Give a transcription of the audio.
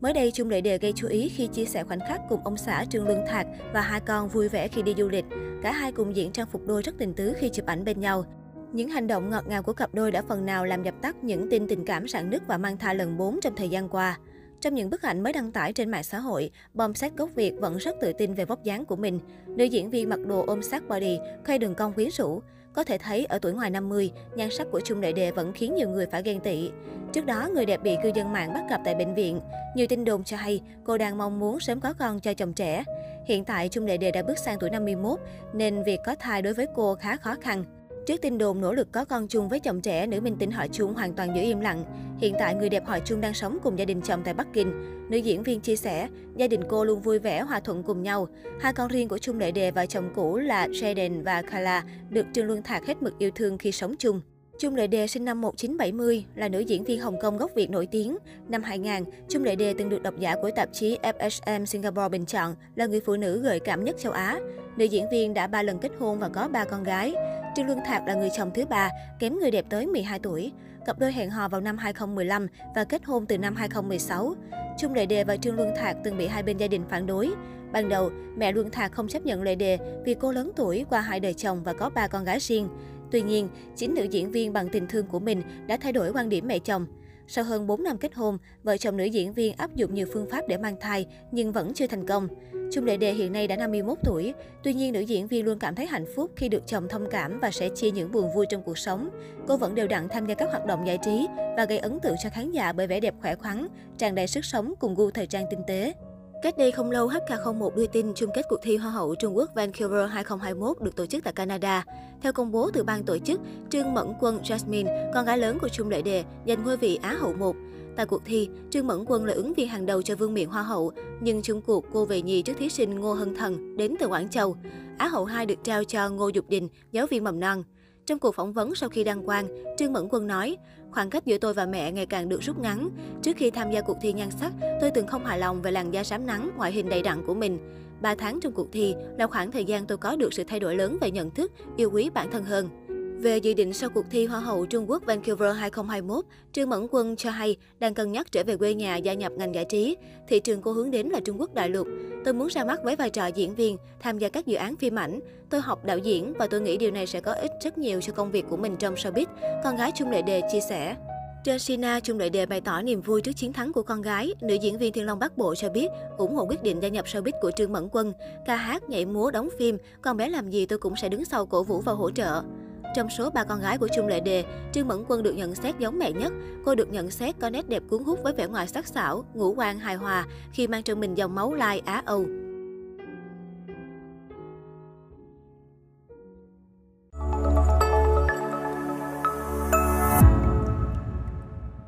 Mới đây, Chung Lệ Đề gây chú ý khi chia sẻ khoảnh khắc cùng ông xã Trương Lương Thạc và hai con vui vẻ khi đi du lịch. Cả hai cùng diện trang phục đôi rất tình tứ khi chụp ảnh bên nhau. Những hành động ngọt ngào của cặp đôi đã phần nào làm dập tắt những tin tình cảm rạn nứt và mang thai lần 4 trong thời gian qua. Trong những bức ảnh mới đăng tải trên mạng xã hội, bom sát gốc Việt vẫn rất tự tin về vóc dáng của mình. Nữ diễn viên mặc đồ ôm sát body, khoe đường cong quyến rũ. Có thể thấy ở tuổi ngoài 50, nhan sắc của Trung Đại Đề vẫn khiến nhiều người phải ghen tị. Trước đó, người đẹp bị cư dân mạng bắt gặp tại bệnh viện. Nhiều tin đồn cho hay cô đang mong muốn sớm có con cho chồng trẻ. Hiện tại, Trung Đại Đề đã bước sang tuổi 51, nên việc có thai đối với cô khá khó khăn. Trước tin đồn nỗ lực có con chung với chồng trẻ, nữ minh tinh họ Chung hoàn toàn giữ im lặng. Hiện tại, người đẹp họ Chung đang sống cùng gia đình chồng tại Bắc Kinh. Nữ diễn viên chia sẻ, gia đình cô luôn vui vẻ, hòa thuận cùng nhau. Hai con riêng của Chung Lệ Đề và chồng cũ là Jaden và Kala được Trương Luân Thạc hết mực yêu thương khi sống chung. Chung Lệ Đề sinh năm 1970, là nữ diễn viên Hồng Kông gốc Việt nổi tiếng. Năm 2000, Chung Lệ Đề từng được độc giả của tạp chí FHM Singapore bình chọn là người phụ nữ gợi cảm nhất châu Á. Nữ diễn viên đã ba lần kết hôn và có ba con gái. Trương Luân Thạc là người chồng thứ ba, kém người đẹp tới 12 tuổi. Cặp đôi hẹn hò vào năm 2015 và kết hôn từ năm 2016. Chung Lệ Đề và Trương Luân Thạc từng bị hai bên gia đình phản đối. Ban đầu, mẹ Luân Thạc không chấp nhận Lệ Đề vì cô lớn tuổi qua hai đời chồng và có ba con gái riêng. Tuy nhiên, chính nữ diễn viên bằng tình thương của mình đã thay đổi quan điểm mẹ chồng. Sau hơn 4 năm kết hôn, vợ chồng nữ diễn viên áp dụng nhiều phương pháp để mang thai nhưng vẫn chưa thành công. Chung Lệ Đề hiện nay đã 51 tuổi, tuy nhiên nữ diễn viên luôn cảm thấy hạnh phúc khi được chồng thông cảm và sẽ chia những buồn vui trong cuộc sống. Cô vẫn đều đặn tham gia các hoạt động giải trí và gây ấn tượng cho khán giả bởi vẻ đẹp khỏe khoắn, tràn đầy sức sống cùng gu thời trang tinh tế. Cách đây không lâu, HK01 đưa tin chung kết cuộc thi Hoa hậu Trung Quốc Vancouver 2021 được tổ chức tại Canada. Theo công bố từ ban tổ chức, Trương Mẫn Quân Jasmine, con gái lớn của Trung Lệ Đề, giành ngôi vị Á hậu 1. Tại cuộc thi, Trương Mẫn Quân là ứng viên hàng đầu cho vương miện Hoa hậu, nhưng chung cuộc cô về nhì trước thí sinh Ngô Hân Thần đến từ Quảng Châu. Á hậu 2 được trao cho Ngô Dục Đình, giáo viên mầm non. Trong cuộc phỏng vấn sau khi đăng quang, Trương Mẫn Quân nói, khoảng cách giữa tôi và mẹ ngày càng được rút ngắn. Trước khi tham gia cuộc thi nhan sắc, tôi từng không hài lòng về làn da sám nắng, ngoại hình đầy đặn của mình. 3 tháng trong cuộc thi là khoảng thời gian tôi có được sự thay đổi lớn về nhận thức, yêu quý bản thân hơn. Về dự định sau cuộc thi Hoa hậu Trung Quốc Vancouver 2021, Trương Mẫn Quân cho hay đang cân nhắc trở về quê nhà gia nhập ngành giải trí. Thị trường cô hướng đến là Trung Quốc đại lục. Tôi muốn ra mắt với vai trò diễn viên, tham gia các dự án phim ảnh. Tôi học đạo diễn và tôi nghĩ điều này sẽ có ích rất nhiều cho công việc của mình trong showbiz, con gái Trung Lệ Đề chia sẻ. Trên Sina, Trung Lệ Đề bày tỏ niềm vui trước chiến thắng của con gái. Nữ diễn viên Thiên Long Bắc Bộ cho biết ủng hộ quyết định gia nhập showbiz của Trương Mẫn Quân. Ca hát, nhảy múa, đóng phim, con bé làm gì tôi cũng sẽ đứng sau cổ vũ và hỗ trợ. Trong số ba con gái của Trung Lệ Đề, Trương Mẫn Quân được nhận xét giống mẹ nhất. Cô được nhận xét có nét đẹp cuốn hút với vẻ ngoài sắc sảo, ngũ quan hài hòa khi mang trong mình dòng máu lai Á Âu.